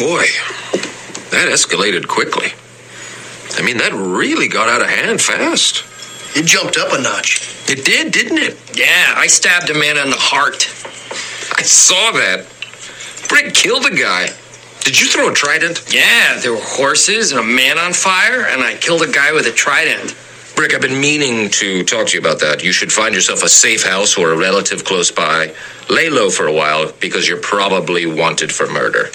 Boy, that escalated quickly. I mean, that really got out of hand fast. It jumped up a notch. It did, didn't it? Yeah, I stabbed a man in the heart. I saw that. Brick killed a guy. Did you throw a trident? Yeah, there were horses and a man on fire, and I killed a guy with a trident. Brick, I've been meaning to talk to you about that. You should find yourself a safe house or a relative close by. Lay low for a while because you're probably wanted for murder.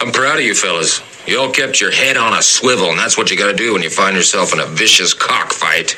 I'm proud of you fellas. You all kept your head on a swivel, and that's what you gotta do when you find yourself in a vicious cockfight.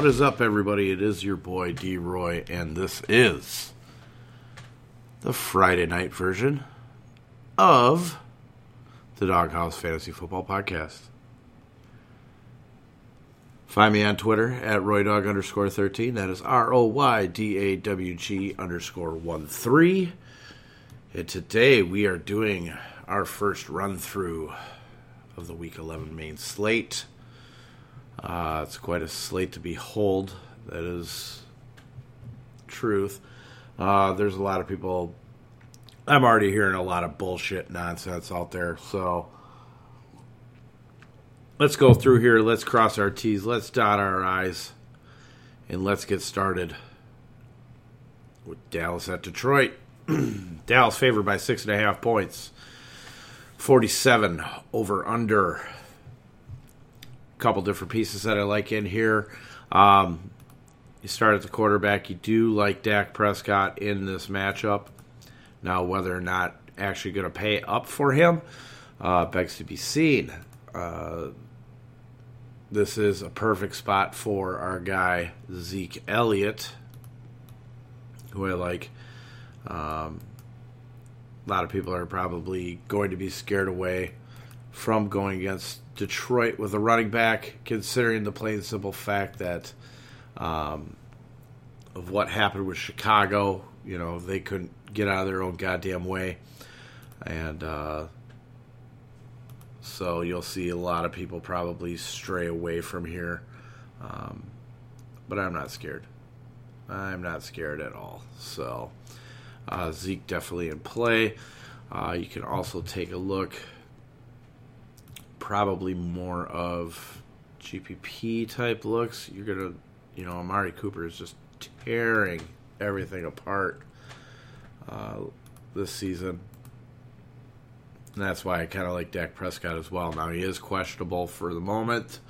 What is up, everybody? It is your boy D Roy, and this is the Friday night version of the Dawghouse Fantasy Football Podcast. Find me on Twitter at RoyDawg underscore 13. That is R O Y D A W G underscore 1 3. And today we are doing our first run through of the Week 11 main slate. Uh, it's quite a slate to behold. That is truth. Uh, there's a lot of people. I'm already hearing a lot of bullshit nonsense out there. So let's go through here. Let's cross our T's. Let's dot our I's. And let's get started with Dallas at Detroit. Dallas favored by six and a half points. 47 over under couple different pieces that I like in here. Um, you start at the quarterback. You do like Dak Prescott in this matchup. Now, whether or not actually going to pay up for him uh, begs to be seen. Uh, this is a perfect spot for our guy Zeke Elliott, who I like. Um, a lot of people are probably going to be scared away from going against Detroit with a running back, considering the plain simple fact that um, of what happened with Chicago. You know, they couldn't get out of their own goddamn way. And uh, so you'll see a lot of people probably stray away from here. Um, but I'm not scared. I'm not scared at all. So uh, Zeke definitely in play. Uh, you can also take a look probably more of GPP type looks. You're gonna, you know, Amari Cooper is just tearing everything apart uh, this season. And that's why I kind of like Dak Prescott as well. Now he is questionable for the moment,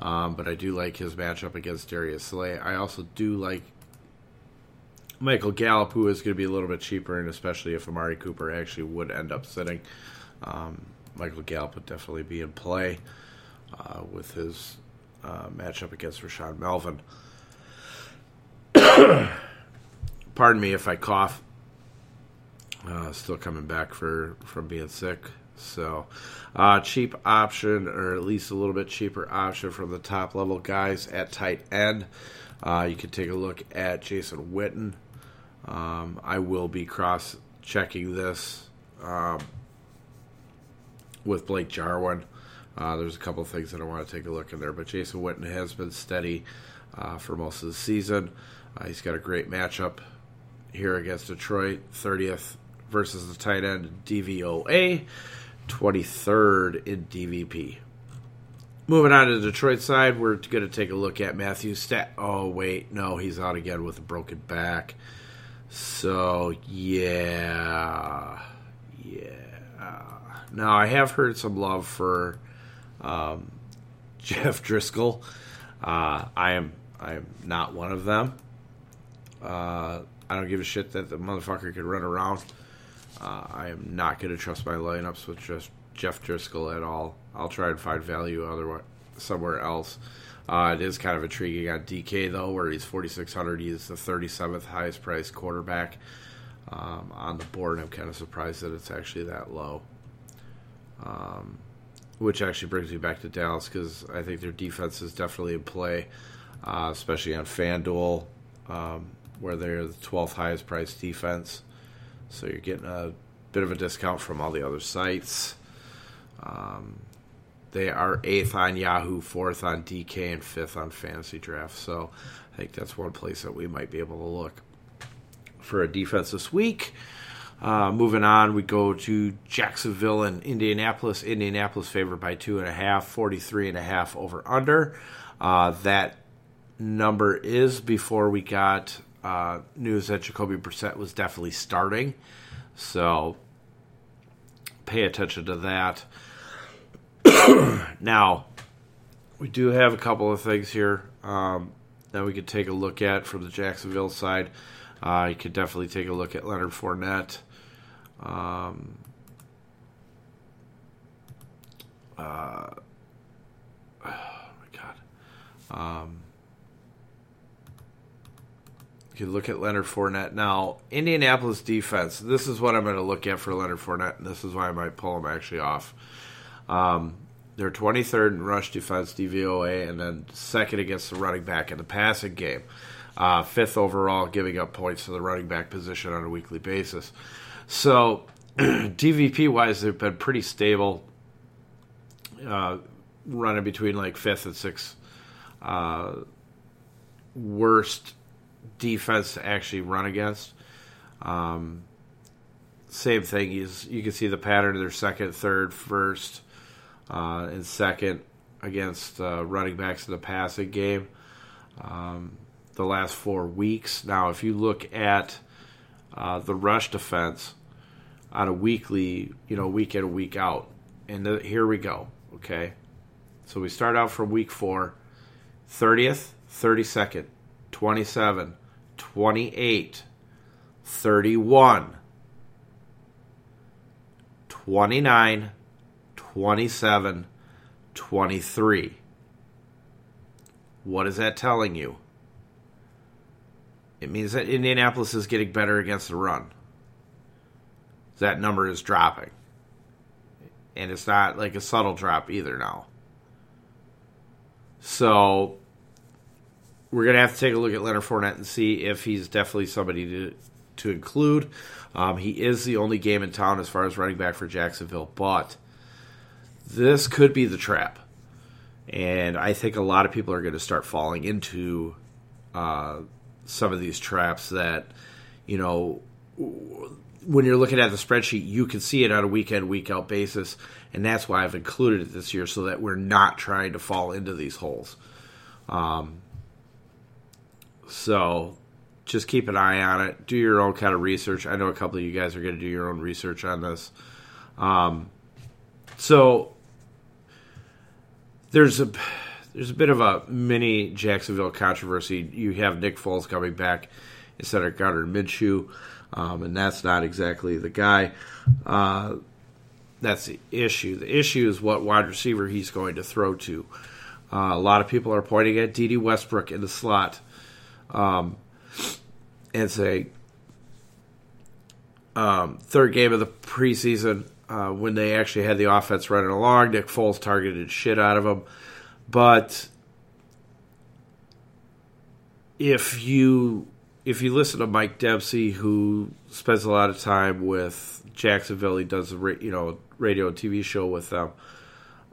um, but I do like his matchup against Darius Slay. I also do like Michael Gallup, who is going to be a little bit cheaper, and especially if Amari Cooper actually would end up sitting. Um, Michael Gallup would definitely be in play uh, with his uh, matchup against Rashaan Melvin. Pardon me if I cough. Uh, still coming back for from being sick. So, uh, cheap option, or at least a little bit cheaper option from the top level guys at tight end. Uh, you can take a look at Jason Witten. Um, I will be cross checking this um, with Blake Jarwin. Uh, there's a couple of things that I want to take a look in there, but Jason Witten has been steady uh, for most of the season. Uh, he's got a great matchup here against Detroit, 30th versus the tight end DVOA, 23rd in DVP. Moving on to the Detroit side, we're going to take a look at Matthew Stat. Oh wait, no, he's out again with a broken back. So yeah, yeah. Now I have heard some love for um, Jeff Driskel. Uh, I am I am not one of them. Uh, I don't give a shit that the motherfucker could run around. Uh, I am not going to trust my lineups with just Jeff Driskel at all. I'll try and find value otherwise somewhere else. Uh, it is kind of intriguing on DK though, where he's 4,600. He's the 37th highest priced quarterback um, on the board. I'm kind of surprised that it's actually that low. Um, which actually brings me back to Dallas because I think their defense is definitely in play, uh, especially on FanDuel, um, where they're the 12th highest priced defense. So you're getting a bit of a discount from all the other sites. Um, they are eighth on Yahoo, fourth on DK, and fifth on Fantasy Draft. So I think that's one place that we might be able to look for a defense this week. Uh, moving on, we go to Jacksonville and Indianapolis. Indianapolis favored by two and a half, 43 and a half over under. Uh, that number is before we got uh, news that Jacoby Brissett was definitely starting. So pay attention to that. now, we do have a couple of things here um, that we could take a look at from the Jacksonville side. Uh, you could definitely take a look at Leonard Fournette. Um, uh, oh my God. Um, you look at Leonard Fournette. Now, Indianapolis defense, this is what I'm going to look at for Leonard Fournette, and this is why I might pull him actually off. Um, they're 23rd in rush defense, DVOA, and then second against the running back in the passing game. Uh, fifth overall, giving up points to the running back position on a weekly basis. So, DVP wise, they've been pretty stable, uh, running between like fifth and sixth. Uh, worst defense to actually run against. Um, same thing. is you can see the pattern. They're second, third, first, uh, and second against uh, running backs in the passing game. Um, the last four weeks. Now, if you look at uh, the rush defense on a weekly, you know, week in week out, and the, here we go. Okay, so we start out from week four, 30th, 32nd, 27, 28, 31, 29, 27, 23. What is that telling you? It means that Indianapolis is getting better against the run. That number is dropping. And it's not like a subtle drop either now. So we're going to have to take a look at Leonard Fournette and see if he's definitely somebody to, to include. Um, he is the only game in town as far as running back for Jacksonville, but this could be the trap. And I think a lot of people are going to start falling into uh, some of these traps that, you know, when you're looking at the spreadsheet, you can see it on a weekend, week out basis. And that's why I've included it this year so that we're not trying to fall into these holes. Um, so just keep an eye on it. Do your own kind of research. I know a couple of you guys are going to do your own research on this. Um, so there's a there's a bit of a mini Jacksonville controversy. You have Nick Foles coming back instead of Gardner Minshew, um, and that's not exactly the guy. Uh, that's the issue. The issue is what wide receiver he's going to throw to. Uh, a lot of people are pointing at Dede Westbrook in the slot um, and say um, third game of the preseason uh, when they actually had the offense running along. Nick Foles targeted shit out of them, but if you if you listen to Mike Dempsey, who spends a lot of time with Jacksonville, he does a you know radio and TV show with them.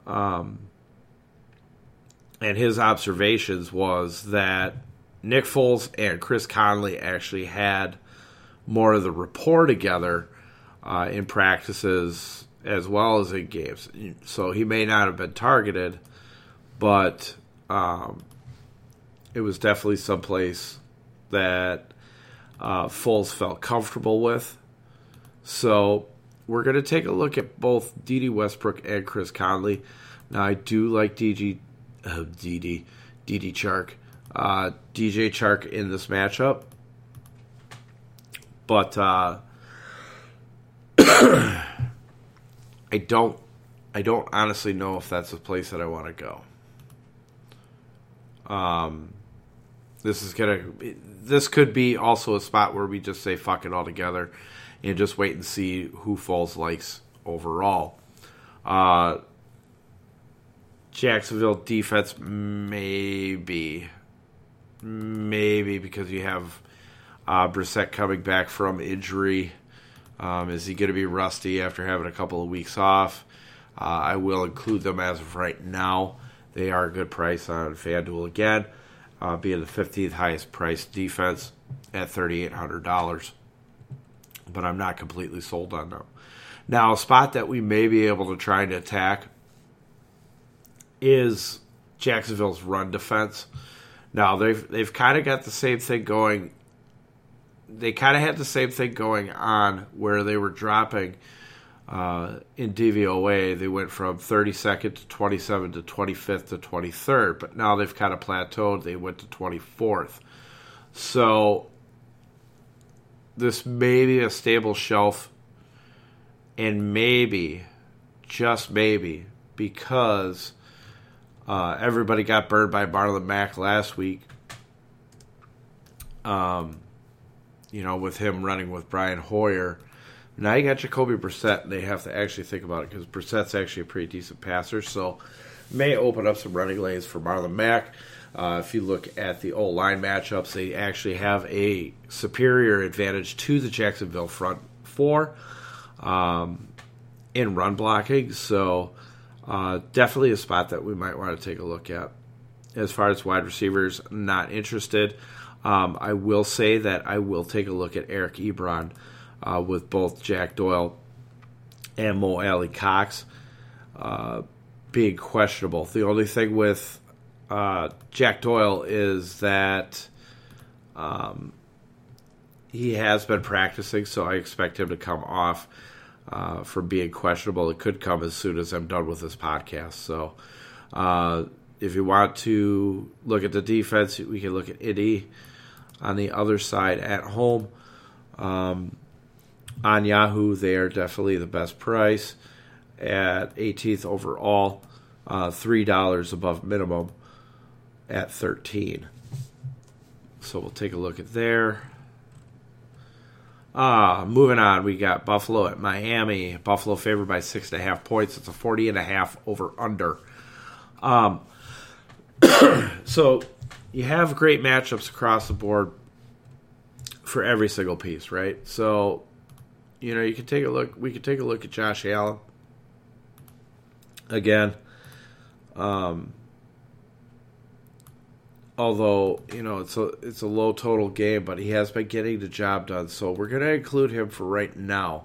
Um, and his observations was that Nick Foles and Chris Conley actually had more of the rapport together uh, in practices as well as in games. So he may not have been targeted, but um, it was definitely someplace that uh, Foles felt comfortable with. So we're going to take a look at both Dede Westbrook and Chris Conley. Now, I do like DG, oh, Dede, Dede Chark, uh, DJ Chark in this matchup. But uh, I don't, I don't honestly know if that's a place that I want to go. Um, this is gonna, this could be also a spot where we just say fuck it all together and just wait and see who falls likes overall. Uh, Jacksonville defense, maybe. Maybe because you have uh, Brissett coming back from injury. Um, is he going to be rusty after having a couple of weeks off? Uh, I will include them as of right now. They are a good price on FanDuel again, uh, being the 15th highest priced defense at $3,800 but I'm not completely sold on them. Now, a spot that we may be able to try and attack is Jacksonville's run defense. Now they've they've kind of got the same thing going. They kind of had the same thing going on where they were dropping uh, in DVOA. They went from 32nd to 27 to 25th to 23rd, but now they've kind of plateaued. They went to 24th. So this may be a stable shelf, and maybe, just maybe, because uh, everybody got burned by Marlon Mack last week. Um, you know, with him running with Brian Hoyer. Now you got Jacoby Brissett, and they have to actually think about it because Brissett's actually a pretty decent passer, so may open up some running lanes for Marlon Mack. Uh, if you look at the old line matchups, they actually have a superior advantage to the Jacksonville front four um, in run blocking. So, uh, definitely a spot that we might want to take a look at. As far as wide receivers, not interested. Um, I will say that I will take a look at Eric Ebron uh, with both Jack Doyle and Mo Alie-Cox uh, being questionable. The only thing with uh, Jack Doyle is that um, he has been practicing, so I expect him to come off uh, from being questionable. It could come as soon as I'm done with this podcast. So, uh, if you want to look at the defense, we can look at Indy on the other side at home. Um, on Yahoo, they are definitely the best price at 18th overall, uh, $3 above minimum at 13. So we'll take a look at there. Ah, moving on, we got Buffalo at Miami. Buffalo favored by six and a half points. It's a 40 and a half over under. Um, so you have great matchups across the board for every single piece, right? So, you know, you can take a look. We could take a look at Josh Allen again. Um, although you know it's a it's a low total game, but he has been getting the job done. So we're going to include him for right now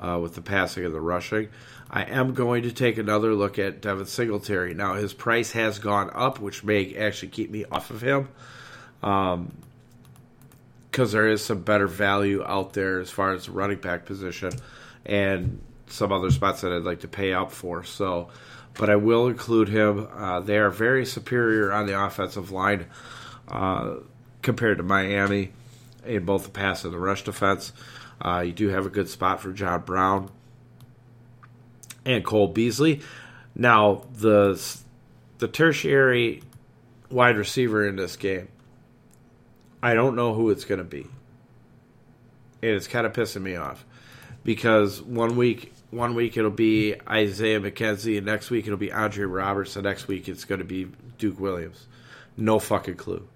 uh, with the passing and the rushing. I am going to take another look at Devin Singletary. Now his price has gone up, which may actually keep me off of him, because there is some better value out there as far as the running back position and some other spots that I'd like to pay up for. So but I will include him. Uh, they are very superior on the offensive line uh, compared to Miami in both the pass and the rush defense. Uh, you do have a good spot for John Brown and Cole Beasley. Now the the tertiary wide receiver in this game, I don't know who it's going to be, and it's kind of pissing me off because one week one week it'll be Isaiah McKenzie, and next week it'll be Andre Roberts, and next week it's going to be Duke Williams. No fucking clue.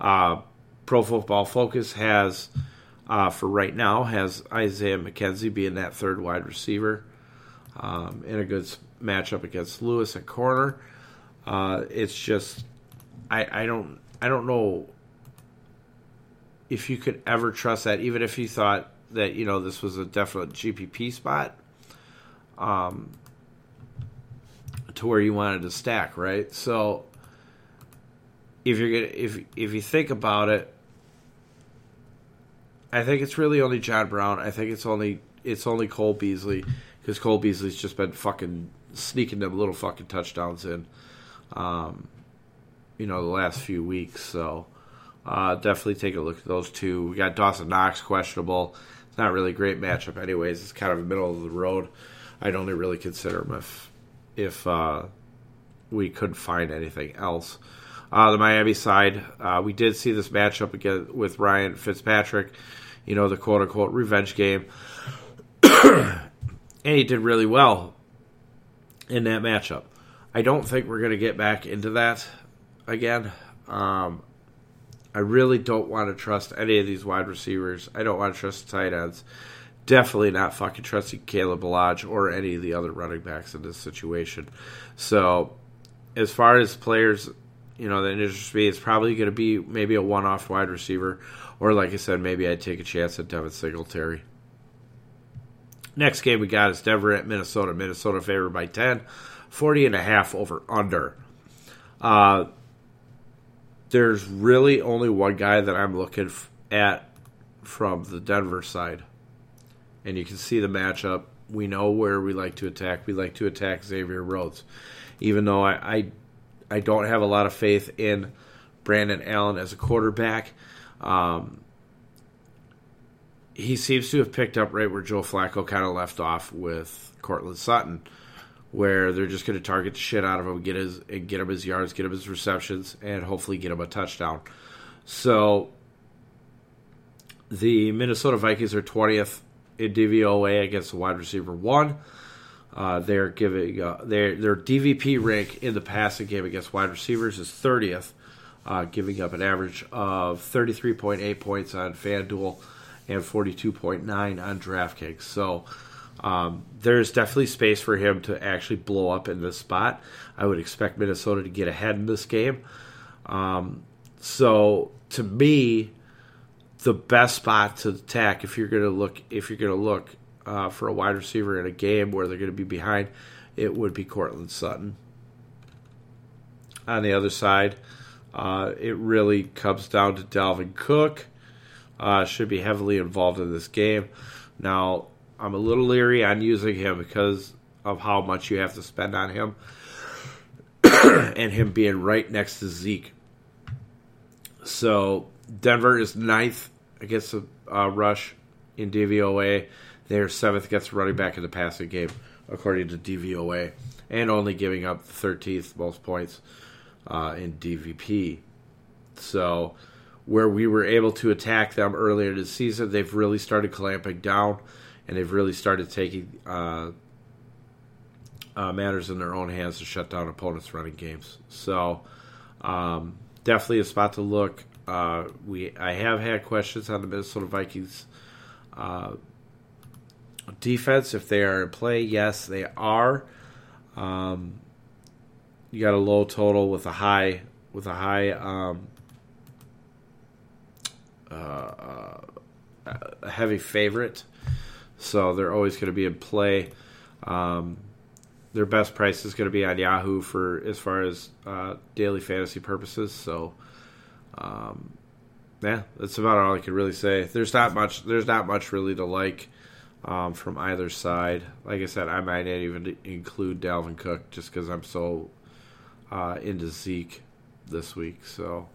Uh, Pro Football Focus has, uh, for right now, has Isaiah McKenzie being that third wide receiver um, in a good matchup against Lewis at corner. Uh, it's just I, I don't I don't know if you could ever trust that, even if you thought that you know this was a definite GPP spot, um, to where you wanted to stack, right? So if you're gonna if if you think about it, I think it's really only John Brown. I think it's only it's only Cole Beasley because Cole Beasley's just been fucking sneaking them little fucking touchdowns in, um, you know, the last few weeks. So uh, definitely take a look at those two. We got Dawson Knox questionable. It's not really a great matchup, anyways. It's kind of middle of the road. I'd only really consider him if if uh, we could find anything else. Uh, the Miami side, uh, we did see this matchup again with Ryan Fitzpatrick. You know, the quote unquote revenge game. and he did really well in that matchup. I don't think we're going to get back into that again. Um, I really don't want to trust any of these wide receivers. I don't want to trust tight ends. Definitely not fucking trusting Kalen Ballage or any of the other running backs in this situation. So, as far as players, you know, that interests me, it's probably going to be maybe a one off wide receiver. Or, like I said, maybe I'd take a chance at Devin Singletary. Next game we got is Denver at Minnesota. Minnesota favored by 10, 40 and a half over under. Uh, there's really only one guy that I'm looking at from the Denver side. And you can see the matchup. We know where we like to attack. We like to attack Xavier Rhodes. Even though I, I, I don't have a lot of faith in Brandon Allen as a quarterback. Um, he seems to have picked up right where Joe Flacco kind of left off with Courtland Sutton, where they're just going to target the shit out of him, get his get him his yards, get him his receptions, and hopefully get him a touchdown. So the Minnesota Vikings are twentieth in DVOA against the wide receiver one. Uh, they're giving uh, their their DVP rank in the passing game against wide receivers is thirtieth, uh, giving up an average of thirty three point eight points on FanDuel and 42.9 on DraftKings. So um, there's definitely space for him to actually blow up in this spot. I would expect Minnesota to get ahead in this game. Um, so to me, the best spot to attack if you're going to look if you're going to look uh, for a wide receiver in a game where they're going to be behind, it would be Courtland Sutton. On the other side, uh, it really comes down to Dalvin Cook uh, should be heavily involved in this game. Now, I'm a little leery on using him because of how much you have to spend on him and him being right next to Zeke. So, Denver is ninth against the uh, rush in DVOA. They're seventh against running back in the passing game, according to DVOA, and only giving up the 13th most points uh, in DVP. So, where we were able to attack them earlier this season, they've really started clamping down and they've really started taking uh, uh, matters in their own hands to shut down opponents' running games. So, um, definitely a spot to look. Uh, we I have had questions on the Minnesota Vikings uh, defense if they are in play. Yes, they are. Um, you got a low total with a high with a high um, uh, a heavy favorite, so they're always going to be in play. Um, their best price is going to be on Yahoo for as far as uh, daily fantasy purposes. So, um, yeah, that's about all I can really say. There's not much. There's not much really to like um, from either side. Like I said, I might not even include Dalvin Cook just because I'm so uh, into Zeke this week. So.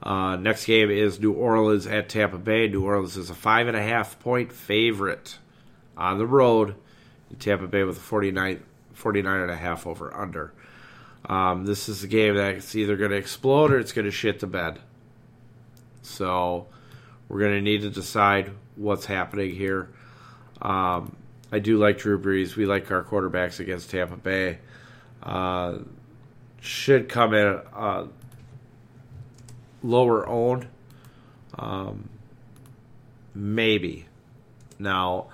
Uh, next game is New Orleans at Tampa Bay. New Orleans is a five and a half point favorite on the road. Tampa Bay with a 49, 49 and a half over under. Um, this is a game that's either going to explode or it's going to shit the bed. So we're going to need to decide what's happening here. Um, I do like Drew Brees. We like our quarterbacks against Tampa Bay. Uh, should come in. Uh, lower owned. Um, maybe. Now,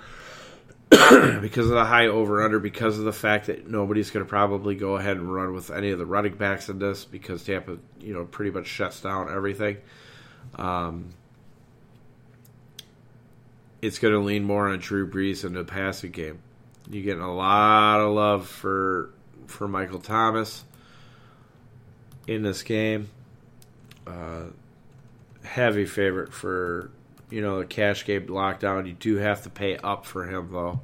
because of the high over under, because of the fact that nobody's going to probably go ahead and run with any of the running backs in this because Tampa, you know, pretty much shuts down everything. Um, it's going to lean more on Drew Brees in the passing game. You're getting a lot of love for for Michael Thomas in this game. Uh, heavy favorite for you know the cash game lockdown. You do have to pay up for him though.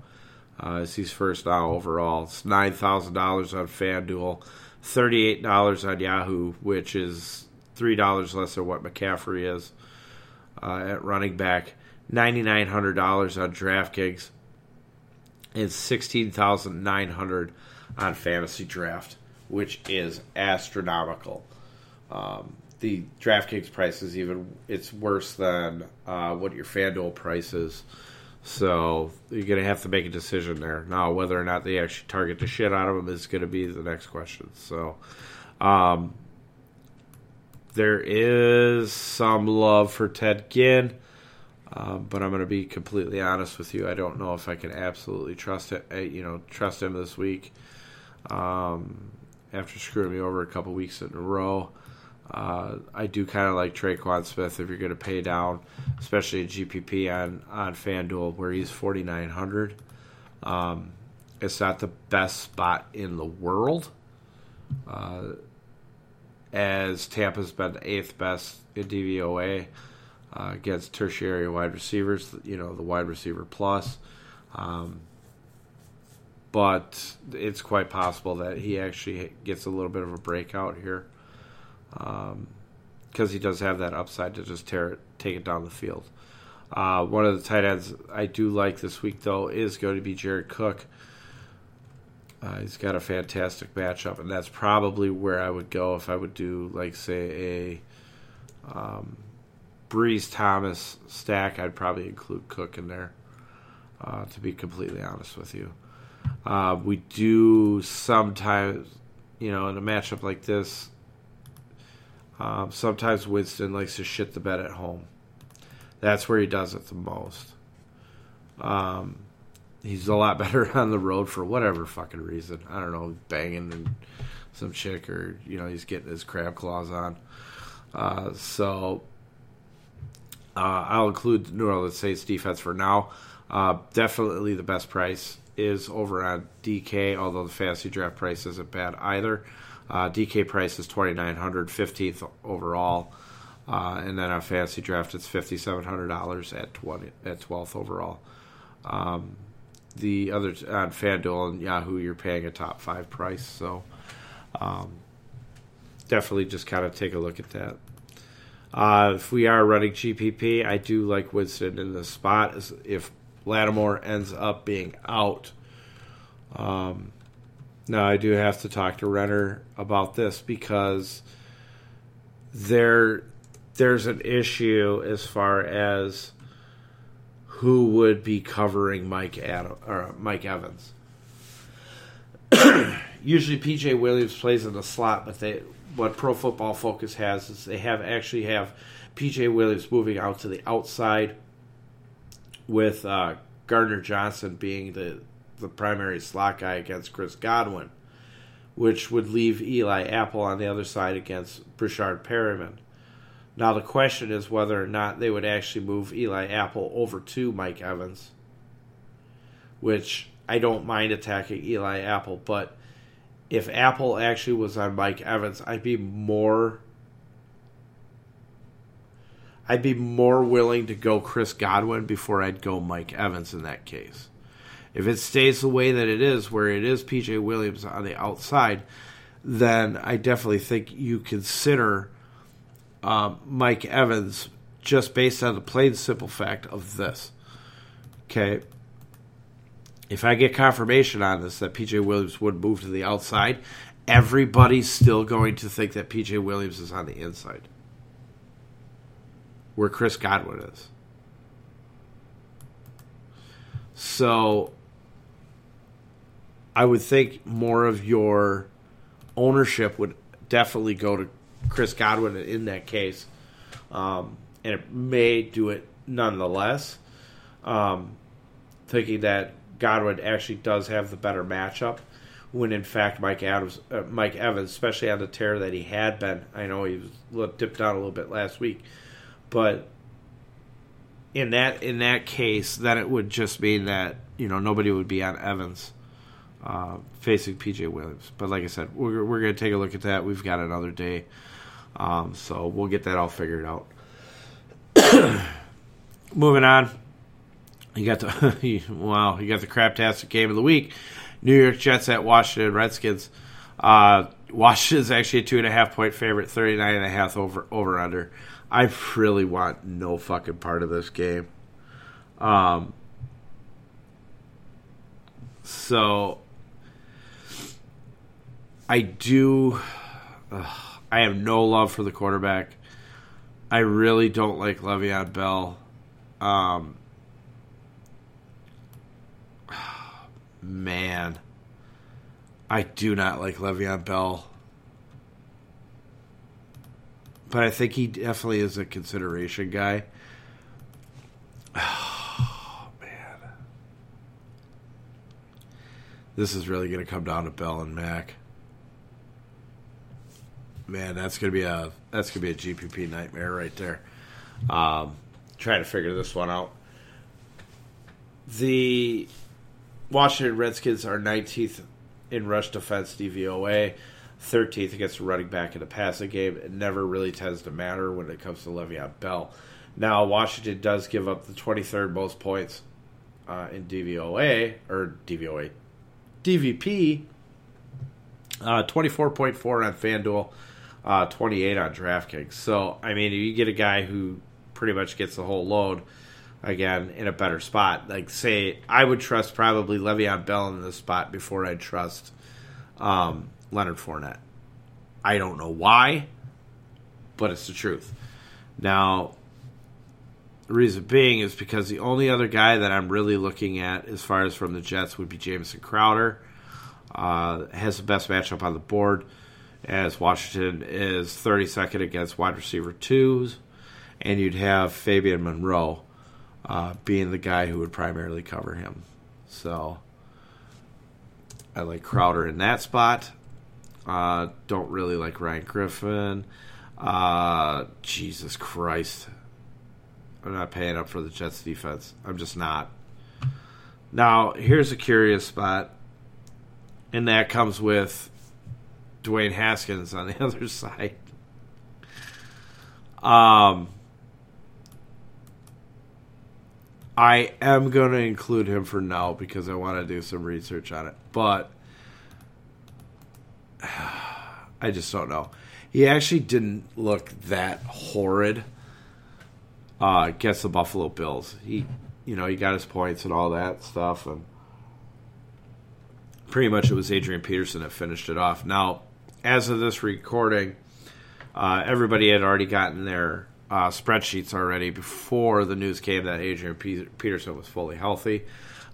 Uh, as he's first now overall. It's nine thousand dollars on FanDuel, thirty eight dollars on Yahoo, which is three dollars less than what McCaffrey is uh, at running back. Ninety nine hundred dollars on DraftKings, and sixteen thousand nine hundred on Fantasy Draft, which is astronomical. Um, the DraftKings price is even it's worse than uh, what your FanDuel price is. So you're to have to make a decision there. Now, whether or not they actually target the shit out of them is to be the next question. So, um, there is some love for Ted Ginn, um, but I'm to be completely honest with you. I don't know if I can absolutely trust it. You know, trust him this week um, after screwing me over a couple weeks in a row. Uh, I do kind of like Tre'Quan Smith if you're going to pay down, especially in GPP on on FanDuel where he's 4,900. Um, it's not the best spot in the world, uh, as Tampa's been eighth best in DVOA uh, against tertiary wide receivers. You know the wide receiver plus. Um, but it's quite possible that he actually gets a little bit of a breakout here because um, he does have that upside to just tear it, take it down the field. Uh, one of the tight ends I do like this week, though, is going to be Jared Cook. Uh, he's got a fantastic matchup, and that's probably where I would go if I would do, like, say, a um, Brees Thomas stack. I'd probably include Cook in there, uh, to be completely honest with you. Uh, we do sometimes, you know, in a matchup like this, um, sometimes Winston likes to shit the bed at home. That's where he does it the most. Um, he's a lot better on the road for whatever fucking reason. I don't know, banging some chick or you know he's getting his crab claws on. Uh, so uh, I'll include New Orleans Saints defense for now. Uh, definitely the best price is over on DK, although the fantasy draft price isn't bad either. Uh, DK price is 2900 15th overall. Uh, and then on fantasy draft, it's $5,700 at 20, at 12th overall. Um, the other on FanDuel and Yahoo, you're paying a top five price. So um, definitely just kind of take a look at that. Uh, if we are running GPP, I do like Winston in the spot. If Lattimore ends up being out, um, now I do have to talk to Renner about this because there there's an issue as far as who would be covering Mike Adam or Mike Evans. Usually PJ Williams plays in the slot, but they what Pro Football Focus has is they have actually have PJ Williams moving out to the outside with uh, Gardner Johnson being the the primary slot guy against Chris Godwin, which would leave Eli Apple on the other side against Breshad Perriman. Now the question is whether or not they would actually move Eli Apple over to Mike Evans, which I don't mind attacking Eli Apple, but if Apple actually was on Mike Evans, I'd be more I'd be more willing to go Chris Godwin before I'd go Mike Evans in that case. If it stays the way that it is, where it is PJ Williams on the outside, then I definitely think you consider um, Mike Evans just based on the plain simple fact of this. Okay. If I get confirmation on this that PJ Williams would move to the outside, everybody's still going to think that PJ Williams is on the inside where Chris Godwin is. So I would think more of your ownership would definitely go to Chris Godwin in that case, um, and it may do it nonetheless. Um, thinking that Godwin actually does have the better matchup. When in fact Mike Adams, uh, Mike Evans, especially on the tear that he had been, I know he was dipped down a little bit last week, but in that in that case, then it would just mean that you know nobody would be on Evans uh, facing PJ Williams. But like I said, we're we're going to take a look at that. We've got another day, um, so we'll get that all figured out. Moving on, you got the wow, you got the craptastic game of the week. New York Jets at Washington Redskins. Uh, Washington's actually a two and a half point favorite, 39 and a half over over under. I really want no fucking part of this game. Um, so I do. I have no love for the quarterback. I really don't like Le'Veon Bell. Um, man, I do not like Le'Veon Bell but I think he definitely is a consideration guy. Man, this is really going to come down to Bell and Mac. Man, that's to be a that's to be a GPP nightmare right there. Um, trying to figure this one out. The Washington Redskins are 19th in rush defense DVOA. 13th against running back in the passing game. It never really tends to matter when it comes to Le'Veon Bell. Now, Washington does give up the 23rd most points uh, in DVOA, or DVOA, DVP, uh, 24.4 on FanDuel, uh, 28 on DraftKings. So, I mean, you get a guy who pretty much gets the whole load, again, in a better spot. Like, say, I would trust probably Le'Veon Bell in this spot before I'd trust um, Leonard Fournette. I don't know why, but it's the truth. Now, the reason being is because the only other guy that I'm really looking at, as far as from the Jets, would be Jamison Crowder. Uh, has the best matchup on the board, as Washington is 32nd against wide receiver twos, and you'd have Fabian Moreau uh, being the guy who would primarily cover him. So I like Crowder in that spot. Uh, don't really like Ryan Griffin. Uh, Jesus Christ. I'm not paying up for the Jets defense. I'm just not. Now, here's a curious spot, and that comes with Dwayne Haskins on the other side. Um, I am going to include him for now because I want to do some research on it. But I just don't know. He actually didn't look that horrid uh, against the Buffalo Bills. He, you know, he got his points and all that stuff, and pretty much it was Adrian Peterson that finished it off. Now, as of this recording, uh, everybody had already gotten their uh, spreadsheets already before the news came that Adrian Peterson was fully healthy.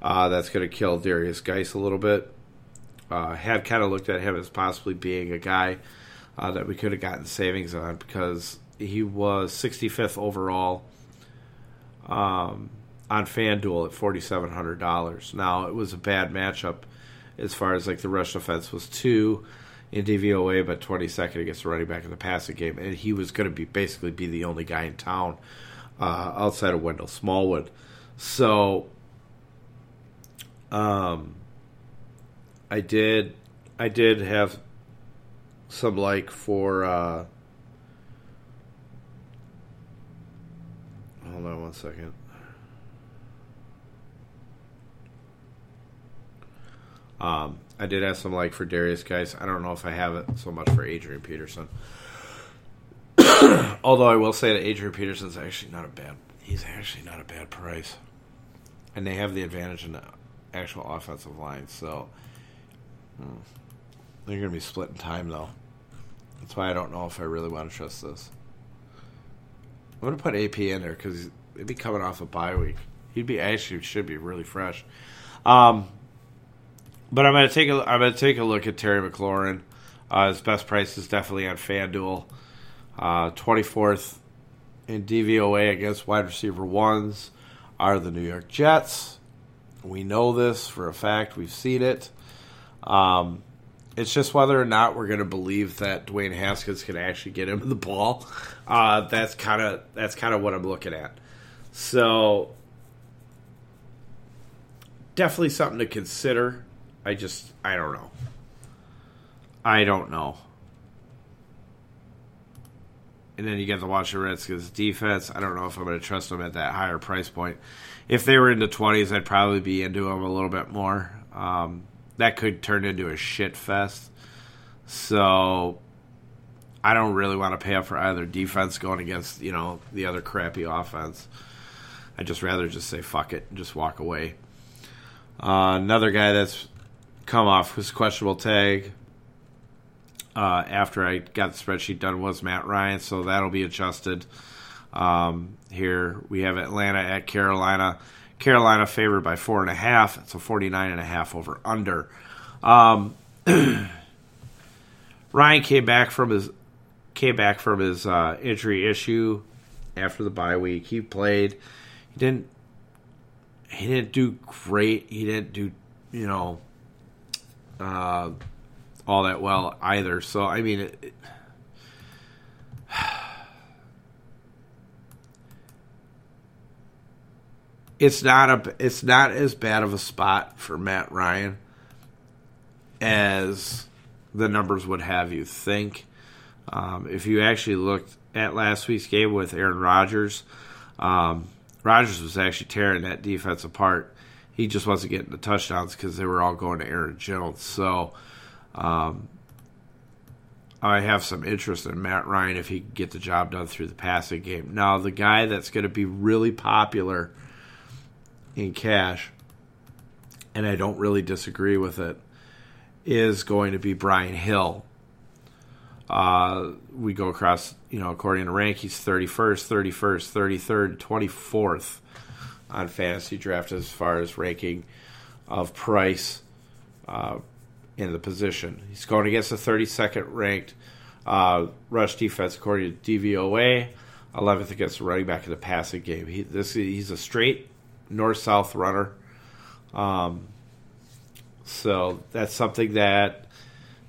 Uh, that's going to kill Derrius Guice a little bit uh, had kind of looked at him as possibly being a guy uh, that we could have gotten savings on because he was 65th overall um, on FanDuel at $4,700. Now, it was a bad matchup as far as like the rush defense was two in DVOA, but 22nd against the running back in the passing game, and he was going to be basically be the only guy in town uh, outside of Wendell Smallwood. So, um, I did I did have some like for uh hold on one second. Um, I did have some like for Derrius Guice. I don't know if I have it so much for Adrian Peterson. Although I will say that Adrian Peterson's actually not a bad. He's actually not a bad price, and they have the advantage in the actual offensive line. So Hmm. They're going to be split in time, though. That's why I don't know if I really want to trust this. I'm going to put AP in there because he'd be coming off a bye week. He'd be actually should be really fresh. Um, but I'm going to take a I'm to take a look at Terry McLaurin. Uh, his best price is definitely on FanDuel. Uh, 24th in DVOA against wide receiver ones are the New York Jets. We know this for a fact. We've seen it. Um, it's just whether or not we're going to believe that Dwayne Haskins can actually get him the ball. Uh, that's kind of that's kind of what I'm looking at. So definitely something to consider. I just I don't know. I don't know. And then you get to watch the Redskins defense. I don't know if I'm going to trust them at that higher price point. If they were in the 20s, I'd probably be into them a little bit more. Um, that could turn into a shit fest. So I don't really want to pay up for either defense going against, you know, the other crappy offense. I'd just rather just say fuck it and just walk away. Uh, another guy that's come off his questionable tag uh, after I got the spreadsheet done was Matt Ryan, so that'll be adjusted. Um, here we have Atlanta at Carolina. Carolina favored by four and a half. It's a 49 and a half over under. Um, Ryan came back from his came back from his uh, injury issue after the bye week. He played. He didn't. He didn't do great. He didn't do you know uh, all that well either. So I mean. It, it, it's not a it's not as bad of a spot for Matt Ryan as the numbers would have you think. Um, if you actually looked at last week's game with Aaron Rodgers, um, Rodgers was actually tearing that defense apart. He just wasn't getting the touchdowns because they were all going to Aaron Jones. So um, I have some interest in Matt Ryan if he can get the job done through the passing game. Now, the guy that's going to be really popular – in cash, and I don't really disagree with it, is going to be Brian Hill. Uh, we go across, you know, according to rank, he's 31st, 31st, 33rd, 24th on fantasy draft as far as ranking of price uh, in the position. He's going against the 32nd ranked uh, rush defense according to DVOA, 11th against the running back in the passing game. He, this he's a straight north south runner. Um, so that's something that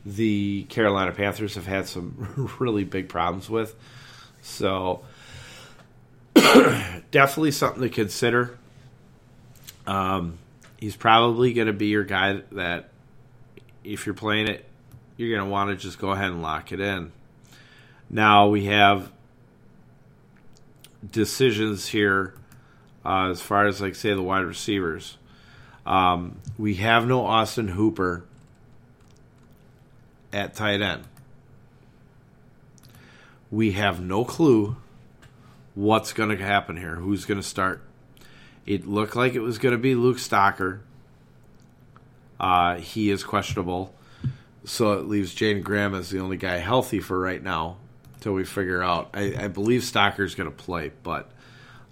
the Carolina Panthers have had some really big problems with. So definitely something to consider. Um, he's probably going to be your guy that if you're playing it, you're going to want to just go ahead and lock it in. Now we have decisions here uh, as far as like say the wide receivers. Um, we have no Austin Hooper at tight end. We have no clue what's going to happen here. Who's going to start? It looked like it was going to be Luke Stocker. Uh, he is questionable, so it leaves Jaeden Graham as the only guy healthy for right now until we figure out. I, I believe Stocker's going to play, but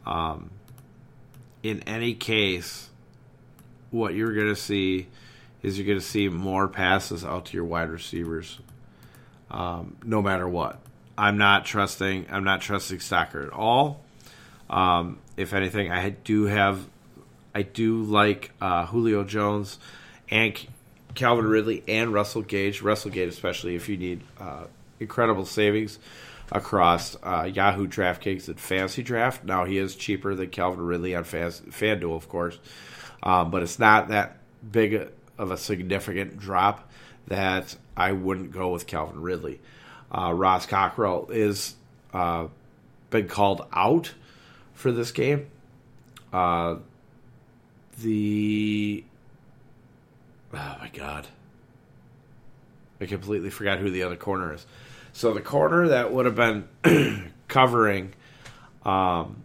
um, in any case, what you're going to see is you're going to see more passes out to your wide receivers, um, no matter what. I'm not trusting. I'm not trusting Stocker at all. Um, if anything, I do have. I do like uh, Julio Jones and Calvin Ridley and Russell Gage. Russell Gage, especially if you need uh, incredible savings across uh, Yahoo DraftKings and Fantasy Draft. Now he is cheaper than Calvin Ridley on FanDuel, of course, um, but it's not that big of a significant drop that I wouldn't go with Calvin Ridley. Uh, Ross Cockrell is uh, been called out for this game. Uh, the oh my god, I completely forgot who the other corner is. So the corner that would have been covering um,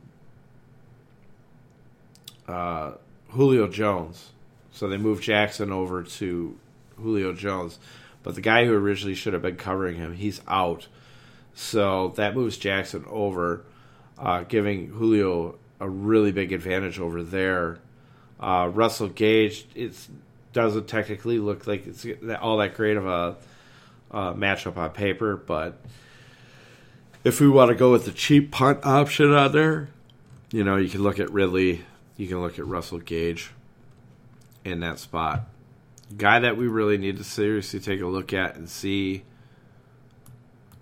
uh, Julio Jones. So they moved Jackson over to Julio Jones. But the guy who originally should have been covering him, he's out. So that moves Jackson over, uh, giving Julio a really big advantage over there. Uh, Russell Gage, it doesn't technically look like it's all that great of a uh, matchup on paper, but if we want to go with the cheap punt option on there, you know, you can look at Ridley, you can look at Russell Gage. in that spot. Guy that we really need to seriously take a look at and see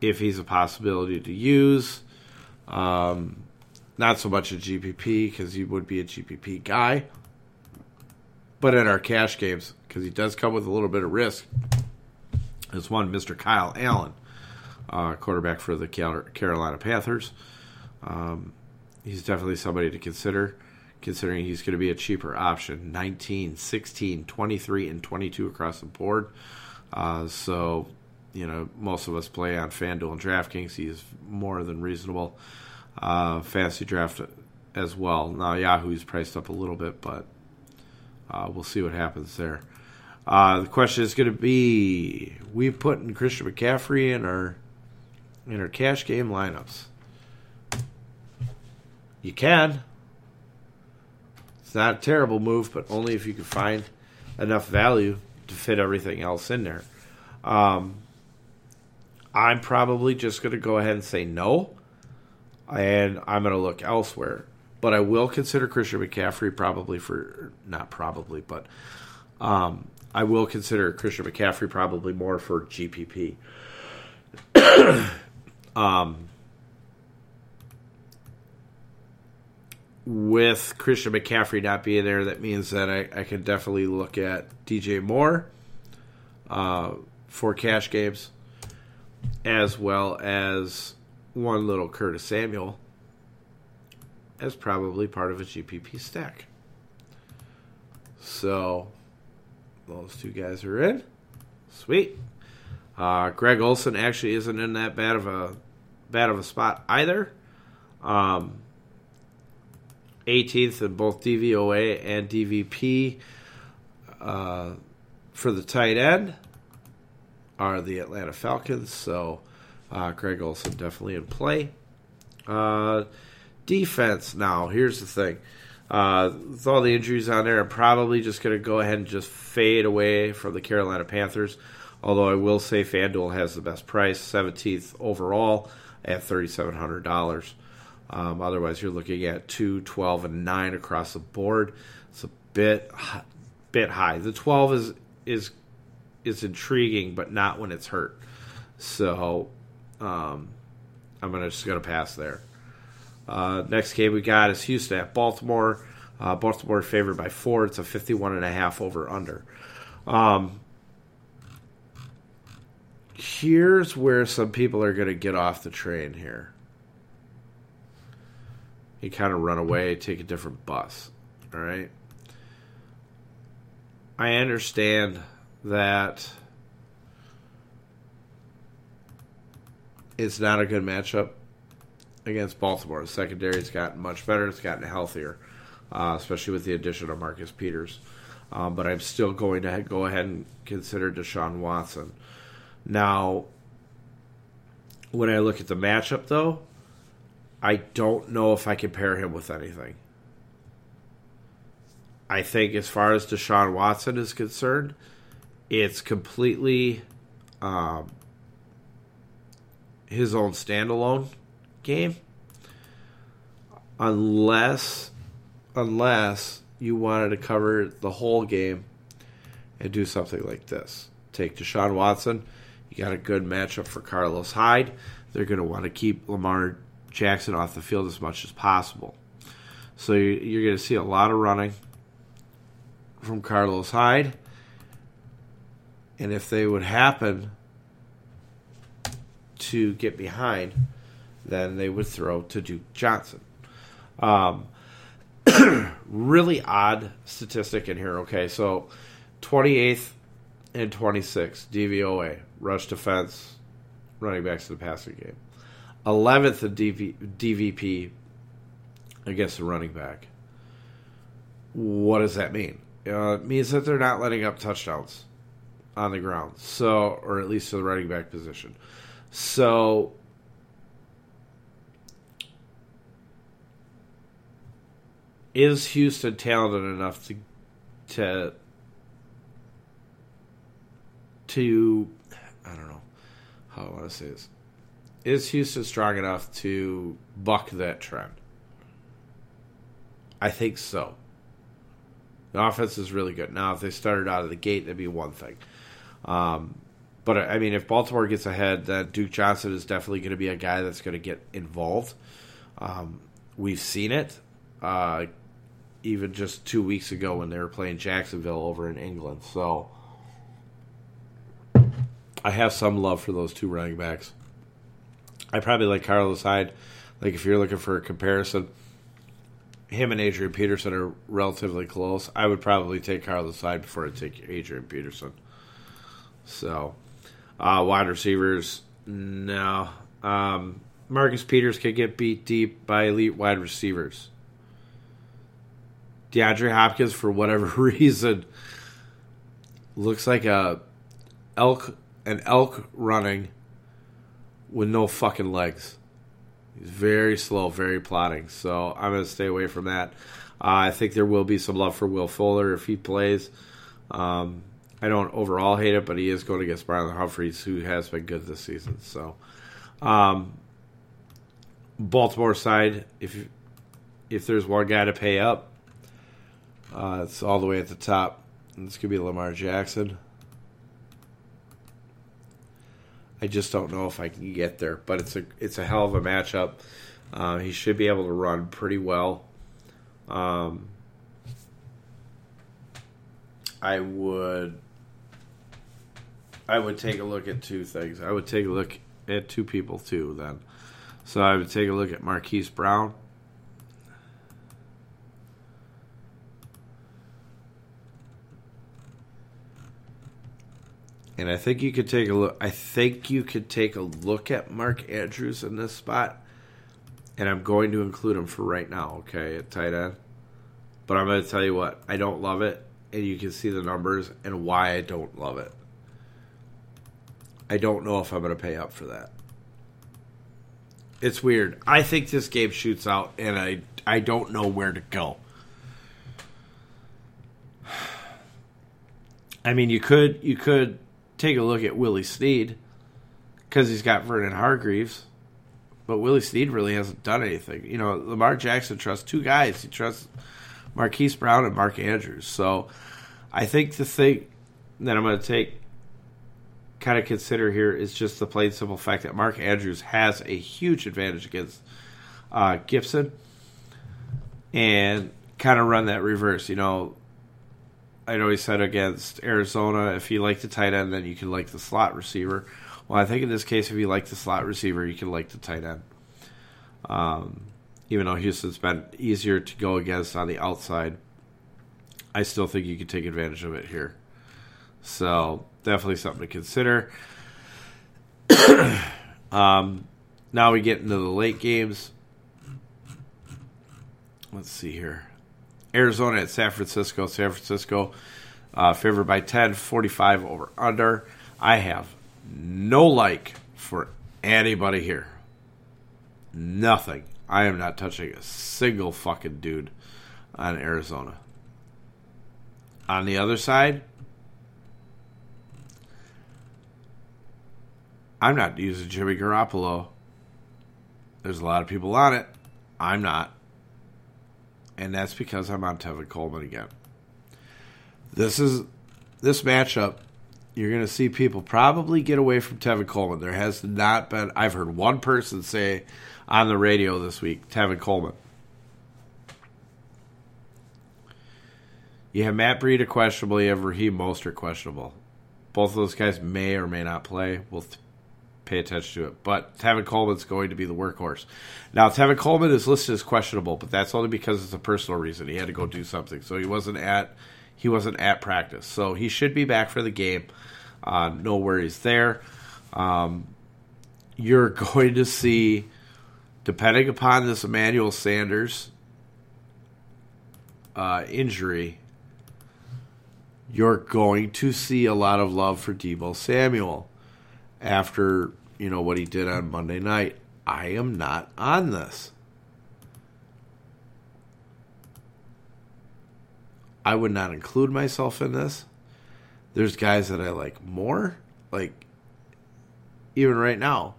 if he's a possibility to use. Um, not so much a GPP because he would be a GPP guy, but in our cash games because he does come with a little bit of risk. Is one Mr. Kyle Allen, uh, quarterback for the Carolina Panthers. Um, he's definitely somebody to consider, considering he's going to be a cheaper option 19, 16, 23, and 22 across the board. Uh, so, you know, most of us play on FanDuel and DraftKings. He's more than reasonable. Uh, fantasy draft as well. Now, Yahoo's priced up a little bit, but uh, we'll see what happens there. Uh, the question is going to be: We put in Christian McCaffrey in our in our cash game lineups. You can. It's not a terrible move, but only if you can find enough value to fit everything else in there. Um, I'm probably just going to go ahead and say no, and I'm going to look elsewhere. But I will consider Christian McCaffrey probably for not probably, but um, I will consider Christian McCaffrey probably more for GPP. um, with Christian McCaffrey not being there, that means that I, I can definitely look at DJ Moore uh, for cash games, as well as one little Curtis Samuel as probably part of a GPP stack. So those two guys are in. Sweet. Uh, Greg Olsen actually isn't in that bad of a bad of a spot either. Um, 18th in both DVOA and DVP uh, for the tight end are the Atlanta Falcons. So uh, Greg Olsen definitely in play. Uh, defense now. Here's the thing. Uh, with all the injuries on there, I'm probably just going to go ahead and just fade away from the Carolina Panthers. Although I will say FanDuel has the best price, 17th overall at $3,700. Um, otherwise, you're looking at 2, 12, and 9 across the board. It's a bit bit high. The 12 is is is intriguing, but not when it's hurt. So um, I'm gonna just gonna pass there. Uh, next game we got is Houston at Baltimore. Uh, Baltimore favored by four. It's a 51 and a half over under. Um, here's where some people are going to get off the train here. You kind of run away, take a different bus. All right. I understand that it's not a good matchup against Baltimore. The secondary's gotten much better. It's gotten healthier, uh, especially with the addition of Marcus Peters. Um, but I'm still going to go ahead and consider Deshaun Watson. Now, when I look at the matchup, though, I don't know if I compare him with anything. I think, as far as Deshaun Watson is concerned, it's completely um, his own standalone game unless unless you wanted to cover the whole game and do something like this. Take Deshaun Watson. You got a good matchup for Carlos Hyde. They're going to want to keep Lamar Jackson off the field as much as possible. So you're going to see a lot of running from Carlos Hyde. And if they would happen to get behind, then they would throw to Duke Johnson. Um, really odd statistic in here. Okay, so 28th and 26th DVOA rush defense, running backs to the passing game. 11th of DV, DVP against the running back. What does that mean? Uh, it means that they're not letting up touchdowns on the ground, so or at least to the running back position. So is Houston talented enough to to to I don't know how I want to say this. Is Houston strong enough to buck that trend? I think so. The offense is really good. Now, if they started out of the gate, that'd be one thing. Um, but I mean, if Baltimore gets ahead, then Duke Johnson is definitely going to be a guy that's going to get involved. Um, we've seen it, uh, even just two weeks ago when they were playing Jacksonville over in England. So I have some love for those two running backs. I probably like Carlos Hyde. Like if you're looking for a comparison, him and Adrian Peterson are relatively close. I would probably take Carlos Hyde before I take Adrian Peterson. So, uh, wide receivers, no. Um, Marcus Peters can get beat deep by elite wide receivers. DeAndre Hopkins, for whatever reason, looks like a elk, an elk running with no fucking legs. He's very slow, very plotting. So I'm going to stay away from that. Uh, I think there will be some love for Will Fuller if he plays. Um, I don't overall hate it, but he is going against Marlon Humphreys, who has been good this season. So, um, Baltimore side, if if there's one guy to pay up, uh, it's all the way at the top. This could be Lamar Jackson. I just don't know if I can get there, but it's a it's a hell of a matchup. Uh, he should be able to run pretty well. Um, I would I would take a look at two things. I would take a look at two people too. Then, so I would take a look at Marquise Brown. And I think you could take a look. I think you could take a look at Mark Andrews in this spot, and I'm going to include him for right now. Okay, at tight end. But I'm going to tell you what I don't love it, and you can see the numbers and why I don't love it. I don't know if I'm going to pay up for that. It's weird. I think this game shoots out, and I I don't know where to go. I mean, you could you could take a look at Willie Snead because he's got Vernon Hargreaves, but Willie Snead really hasn't done anything. You know, Lamar Jackson trusts two guys. He trusts Marquise Brown and Mark Andrews. So I think the thing that I'm going to take kind of consider here is just the plain simple fact that Mark Andrews has a huge advantage against uh, Gibson and kind of run that reverse. You know, I know he said against Arizona, if you like the tight end, then you can like the slot receiver. Well, I think in this case, if you like the slot receiver, you can like the tight end. Um, even though Houston's been easier to go against on the outside, I still think you can take advantage of it here. So definitely something to consider. um, now we get into the late games. Let's see here. Arizona at San Francisco. San Francisco uh, favored by 10, 45 over under. I have no like for anybody here. Nothing. I am not touching a single fucking dude on Arizona. On the other side, I'm not using Jimmy Garoppolo. There's a lot of people on it. I'm not and that's because I'm on Tevin Coleman again. This is this matchup. You're going to see people probably get away from Tevin Coleman. There has not been. I've heard one person say on the radio this week, Tevin Coleman. You have Matt Breida questionable. You have Raheem Mostert questionable. Both of those guys may or may not play. We'll pay attention to it. But Tevin Coleman's going to be the workhorse. Now, Tevin Coleman is listed as questionable, but that's only because it's a personal reason. He had to go do something, so he wasn't at he wasn't at practice. So he should be back for the game. Uh, no worries there. Um, you're going to see, depending upon this Emmanuel Sanders uh, injury, you're going to see a lot of love for Deebo Samuel after you know what he did on Monday night. I am not on this. I would not include myself in this. There's guys that I like more, like even right now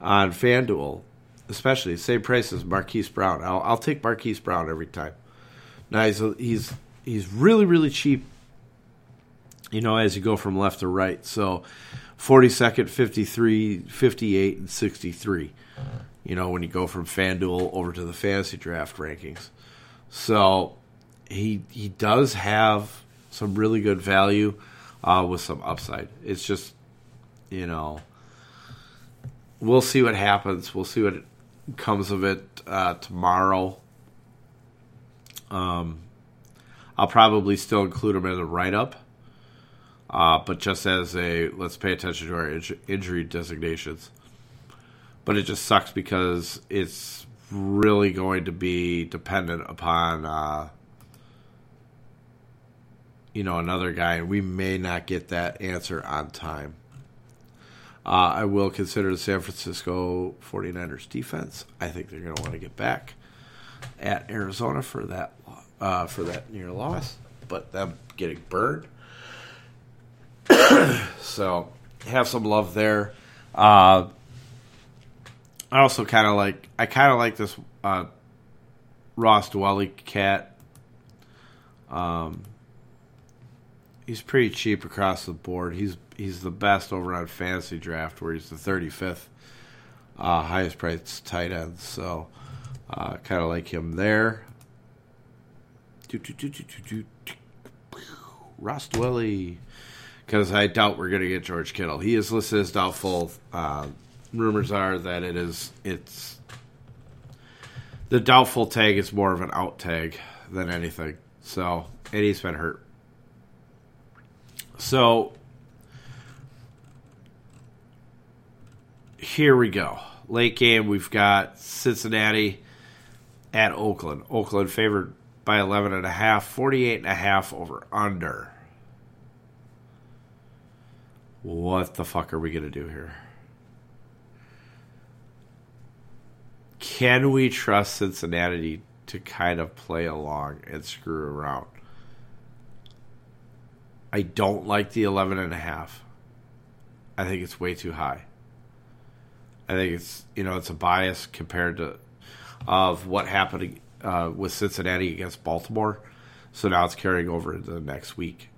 on FanDuel, especially same price as Marquise Brown. I'll, I'll take Marquise Brown every time. Now he's he's he's really really cheap. You know, as you go from left to right. So 42nd, 53, 58, and 63. You know, when you go from FanDuel over to the fantasy draft rankings. So he he does have some really good value uh, with some upside. It's just, you know, we'll see what happens. We'll see what comes of it uh, tomorrow. Um, I'll probably still include him in the write up, uh, but just as a let's pay attention to our inj- injury designations. But it just sucks because it's really going to be dependent upon uh, you know another guy, and we may not get that answer on time. Uh, I will consider the San Francisco 49ers defense. I think they're going to want to get back at Arizona for that uh, for that near loss, but them getting burned. So have some love there. Uh, I also kind of like I kind of like this uh, Ross Dwelley cat. Um, he's pretty cheap across the board. He's he's the best over on fantasy draft where he's the 35th uh, highest priced tight end. So uh, kind of like him there. Ross Dwelley. Because I doubt we're going to get George Kittle. He is listed as doubtful. Uh, rumors are that it is it's the doubtful tag is more of an out tag than anything. So and he's been hurt. So here we go. Late game, we've got Cincinnati at Oakland. Oakland favored by 11 and a half, 48 and a half over under. What the fuck are we going to do here? Can we trust Cincinnati to kind of play along and screw around? I don't like the 11 and a half. I think it's way too high. I think it's you know it's a bias compared to of what happened uh, with Cincinnati against Baltimore. So now it's carrying over into the next week.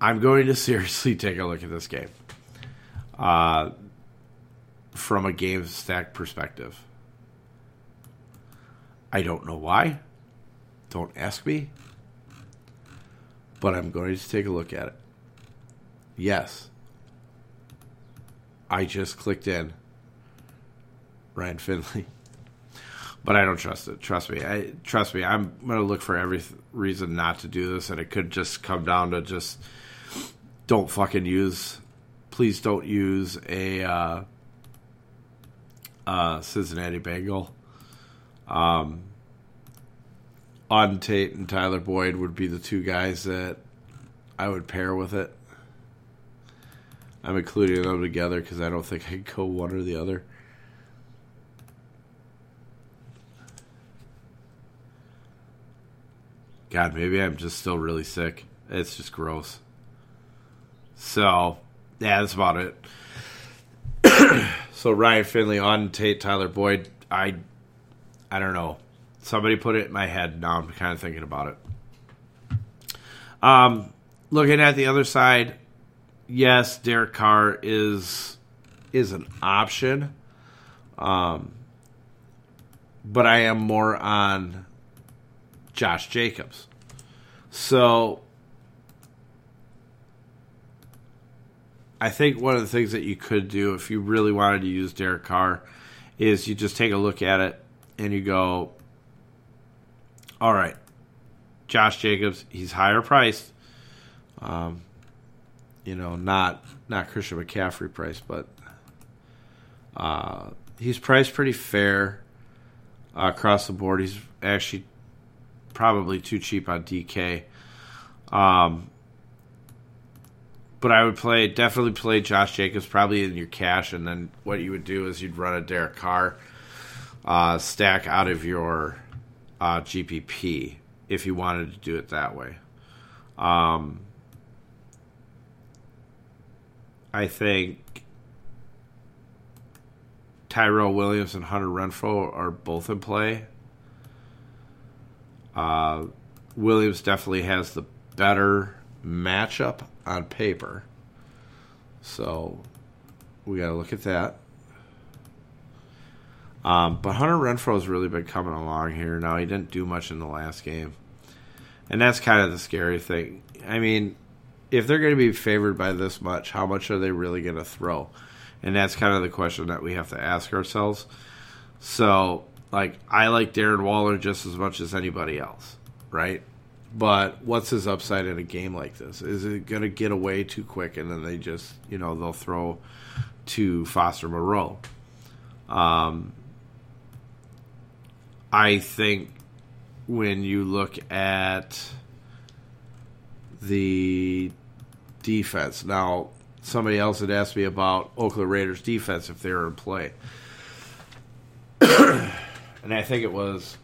I'm going to seriously take a look at this game uh, from a game stack perspective. I don't know why. Don't ask me. But I'm going to take a look at it. Yes, I just clicked in Ryan Finley, but I don't trust it. Trust me. I trust me. I'm going to look for every th- reason not to do this, and it could just come down to just don't fucking use. Please don't use a uh, uh, Cincinnati Bengal. Um, Auden Tate and Tyler Boyd would be the two guys that I would pair with it. I'm including them together because I don't think I could go one or the other. God, maybe I'm just still really sick. It's just gross. So, yeah, that's about it. so Ryan Finley on Tate, Tyler Boyd. I, I don't know. Somebody put it in my head. Now I'm kind of thinking about it. Um, looking at the other side, yes, Derek Carr is is an option. Um, but I am more on Josh Jacobs. So I think one of the things that you could do if you really wanted to use Derek Carr is you just take a look at it and you go, all right, Josh Jacobs, he's higher priced. Um, you know, not not Christian McCaffrey price, but uh, he's priced pretty fair uh, across the board. He's actually probably too cheap on DK. Um, but I would play definitely play Josh Jacobs probably in your cash, and then what you would do is you'd run a Derek Carr uh, stack out of your uh, GPP if you wanted to do it that way. Um, I think Tyrell Williams and Hunter Renfrow are both in play. Uh, Williams definitely has the better matchup on paper. So we got to look at that. Um, but Hunter Renfrow's really been coming along here. Now he didn't do much in the last game, and that's kind of the scary thing. I mean, if they're going to be favored by this much, how much are they really going to throw? And that's kind of the question that we have to ask ourselves. So, like, I like Darren Waller just as much as anybody else, right? But what's his upside in a game like this? Is it going to get away too quick and then they just, you know, they'll throw to Foster Moreau? Um, I think when you look at the defense, now somebody else had asked me about Oakland Raiders defense if they were in play. and I think it was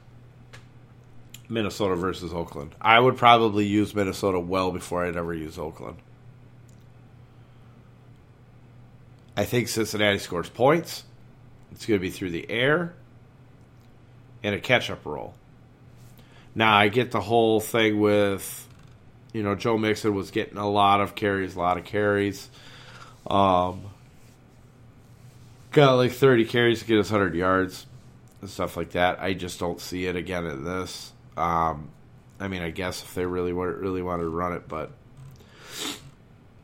Minnesota versus Oakland. I would probably use Minnesota well before I'd ever use Oakland. I think Cincinnati scores points. It's going to be through the air and a catch up roll. Now, I get the whole thing with, you know, Joe Mixon was getting a lot of carries, a lot of carries. Um, got like 30 carries to get us 100 yards and stuff like that. I just don't see it again in this. Um, I mean, I guess if they really really wanted to run it, but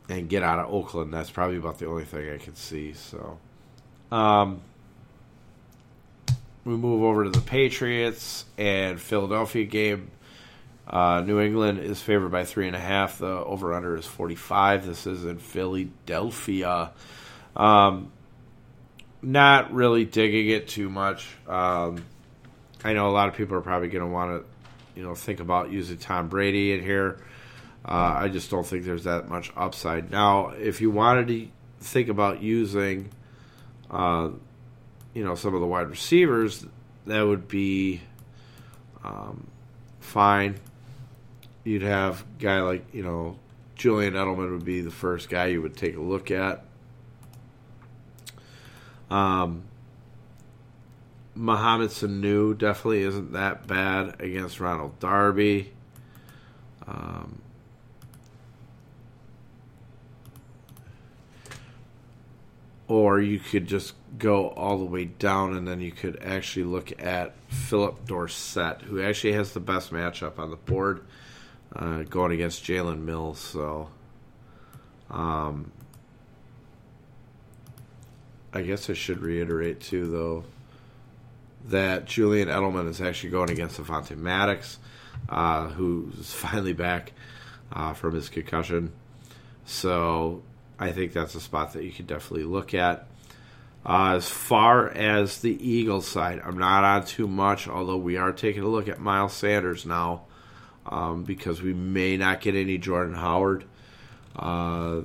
and get out of Oakland, that's probably about the only thing I can see. So, um, we move over to the Patriots and Philadelphia game. Uh, New England is favored by three and a half. The over under is 45. This is in Philadelphia. Um, not really digging it too much. Um, I know a lot of people are probably going to want to, you know, think about using Tom Brady in here. Uh, I just don't think there's that much upside. Now, if you wanted to think about using, uh, you know, some of the wide receivers, that would be um, fine. You'd have guy like, you know, Julian Edelman would be the first guy you would take a look at. Um, Mohamed Sanu definitely isn't that bad against Ronald Darby. Um, or you could just go all the way down and then you could actually look at Phillip Dorsett, who actually has the best matchup on the board, uh, going against Jalen Mills. So, um, I guess I should reiterate too, though, that Julian Edelman is actually going against Avonte Maddox, uh, who's finally back uh, from his concussion. So I think that's a spot that you could definitely look at. Uh, as far as the Eagles side, I'm not on too much, although we are taking a look at Miles Sanders now um, because we may not get any Jordan Howard. Uh,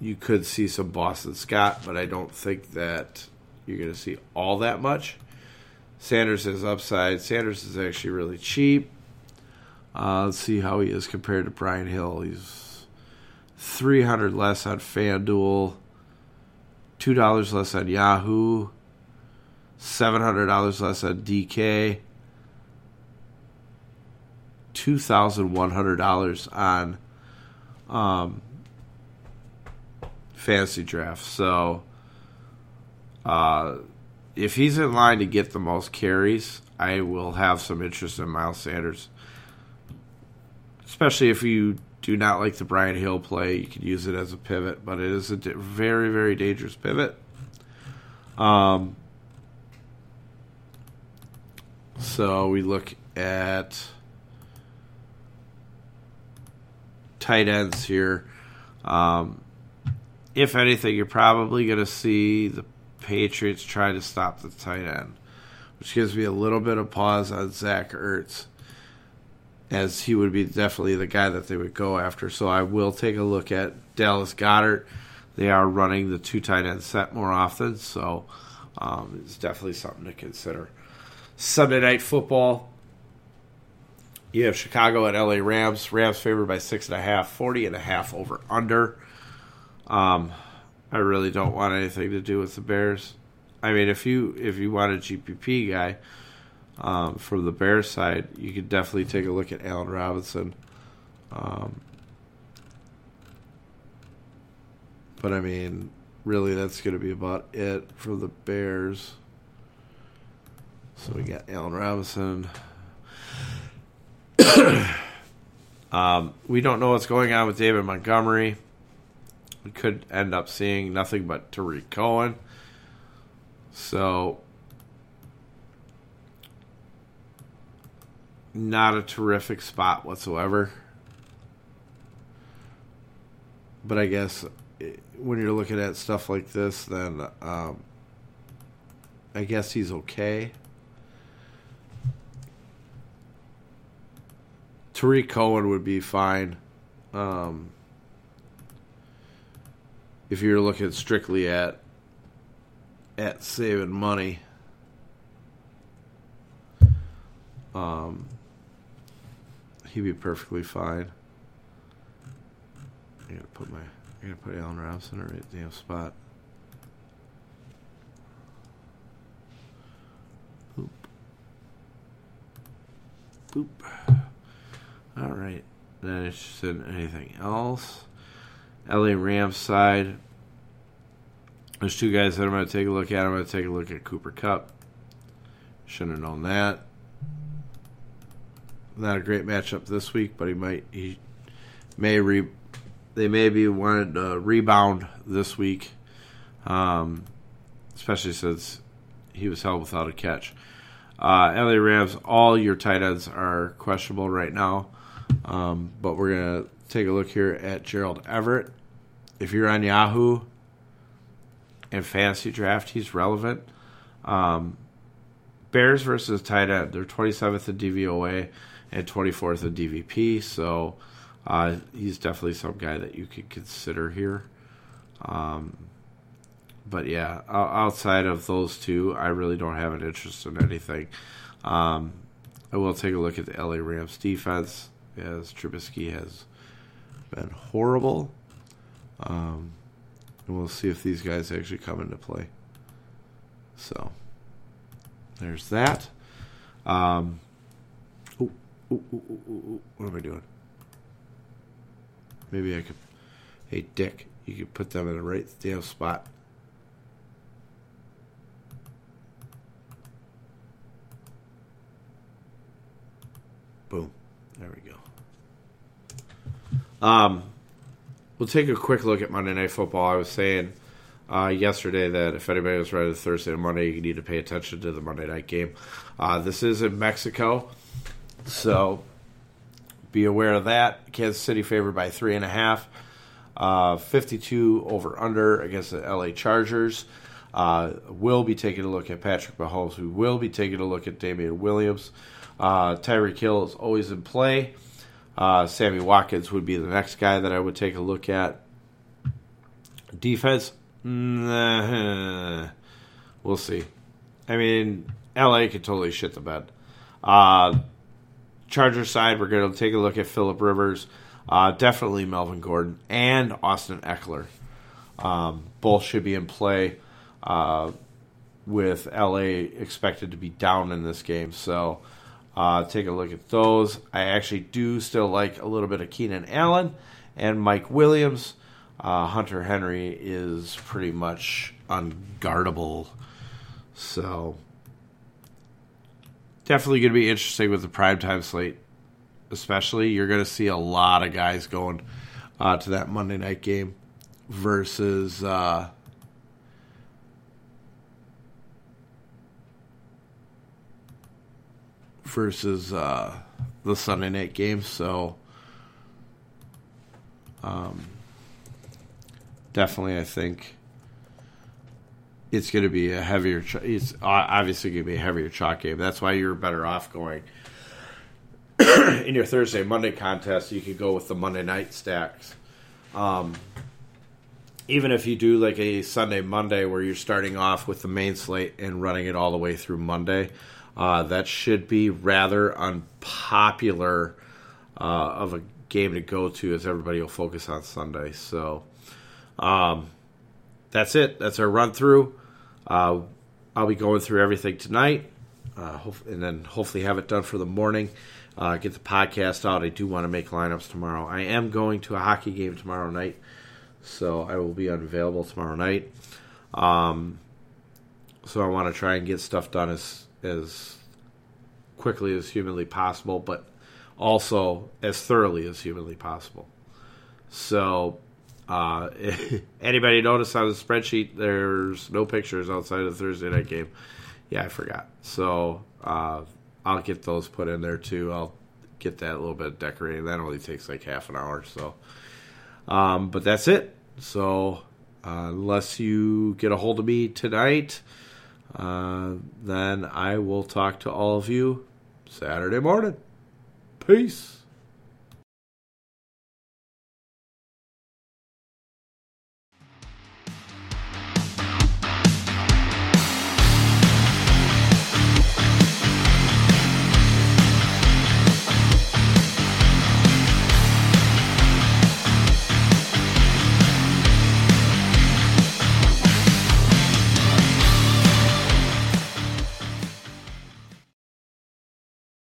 you could see some Boston Scott, but I don't think that you're going to see all that much. Sanders has upside. Sanders is actually really cheap. Uh, let's see how he is compared to Brian Hill. He's 300 less on FanDuel, $2 less on Yahoo, $700 less on DK, $2,100 on um, fantasy draft. So uh, if he's in line to get the most carries, I will have some interest in Miles Sanders. Especially if you do not like the Brian Hill play, you can use it as a pivot, but it is a very, very dangerous pivot. Um, so we look at tight ends here. Um, if anything, you're probably going to see the Patriots try to stop the tight end, which gives me a little bit of pause on Zach Ertz, as he would be definitely the guy that they would go after. So I will take a look at Dallas Goedert. They are running the two tight end set more often, so um, it's definitely something to consider. Sunday night football. You have Chicago at LA Rams. Rams favored by six and a half, 40 and a half over under. Um, I really don't want anything to do with the Bears. I mean, if you if you want a GPP guy, Um, from the Bears side, you could definitely take a look at Allen Robinson. Um, but I mean, really, that's going to be about it for the Bears. So we got Allen Robinson. um, we don't know what's going on with David Montgomery. We could end up seeing nothing but Tarik Cohen. So, not a terrific spot whatsoever. But I guess eh, when you're looking at stuff like this, then um, I guess he's okay. Tarik Cohen would be fine. Um, if you're looking strictly at at saving money. Um, he'd be perfectly fine. I gotta put my, I gotta put Allen Robinson in the right damn spot. Boop. Boop. All right. Not interested in anything else. LA Rams side. There's two guys that I'm going to take a look at. I'm going to take a look at Cooper Kupp. Shouldn't have known that. Not a great matchup this week, but he might he may re they may be wanted to rebound this week, um, especially since he was held without a catch. Uh, LA Rams, all your tight ends are questionable right now, um, but we're gonna take a look here at Gerald Everett. If you're on Yahoo and fantasy draft, he's relevant. Um, Bears versus tight end, they're 27th in DVOA and 24th in DVP, so uh, he's definitely some guy that you could consider here. Um, but yeah, outside of those two, I really don't have an interest in anything. Um, I will take a look at the LA Rams defense as Trubisky has been horrible. Um, and we'll see if these guys actually come into play. So there's that. Um, ooh, ooh, ooh, what am I doing? Maybe I could. Hey, Dick, you could put them in the right damn spot. Boom. Um, we'll take a quick look at Monday Night Football. I was saying uh, yesterday that if anybody was ready Thursday and Monday, you need to pay attention to the Monday night game. Uh, this is in Mexico, so be aware of that. Kansas City favored by three and a half. Uh, 52 over under against the LA Chargers. Uh, will be taking a look at Patrick Mahomes. We will be taking a look at Damien Williams. Uh, Tyreek Hill is always in play. Uh, Sammy Watkins would be the next guy that I would take a look at. Defense, nah, we'll see. I mean, LA could totally shit the bed. Uh, Charger side, we're going to take a look at Philip Rivers, uh, definitely Melvin Gordon, and Austin Ekeler. Um, both should be in play. Uh, with LA expected to be down in this game, so uh, take a look at those. I actually do still like a little bit of Keenan Allen and Mike Williams. Uh, Hunter Henry is pretty much unguardable. So, definitely going to be interesting with the primetime slate. Especially, you're going to see a lot of guys going uh, to that Monday night game versus. Uh, versus uh, the Sunday night game. So, um, definitely, I think it's going to be a heavier. It's obviously going to be a heavier chalk game. That's why you're better off going in your Thursday Monday contest. You could go with the Monday night stacks. Um, even if you do like a Sunday Monday where you're starting off with the main slate and running it all the way through Monday, uh, that should be rather unpopular uh, of a game to go to as everybody will focus on Sunday. So um, that's it. That's our run through. Uh, I'll be going through everything tonight uh, and then hopefully have it done for the morning. Uh, get the podcast out. I do want to make lineups tomorrow. I am going to a hockey game tomorrow night, so I will be unavailable tomorrow night. Um, so I want to try and get stuff done as as quickly as humanly possible, but also as thoroughly as humanly possible. So, uh, anybody notice on the spreadsheet there's no pictures outside of the Thursday night game? Yeah, I forgot. So uh, I'll get those put in there too. I'll get that a little bit decorated. That only takes like half an hour. So, um, but that's it. So uh, unless you get a hold of me tonight, uh, then I will talk to all of you Saturday morning. Peace.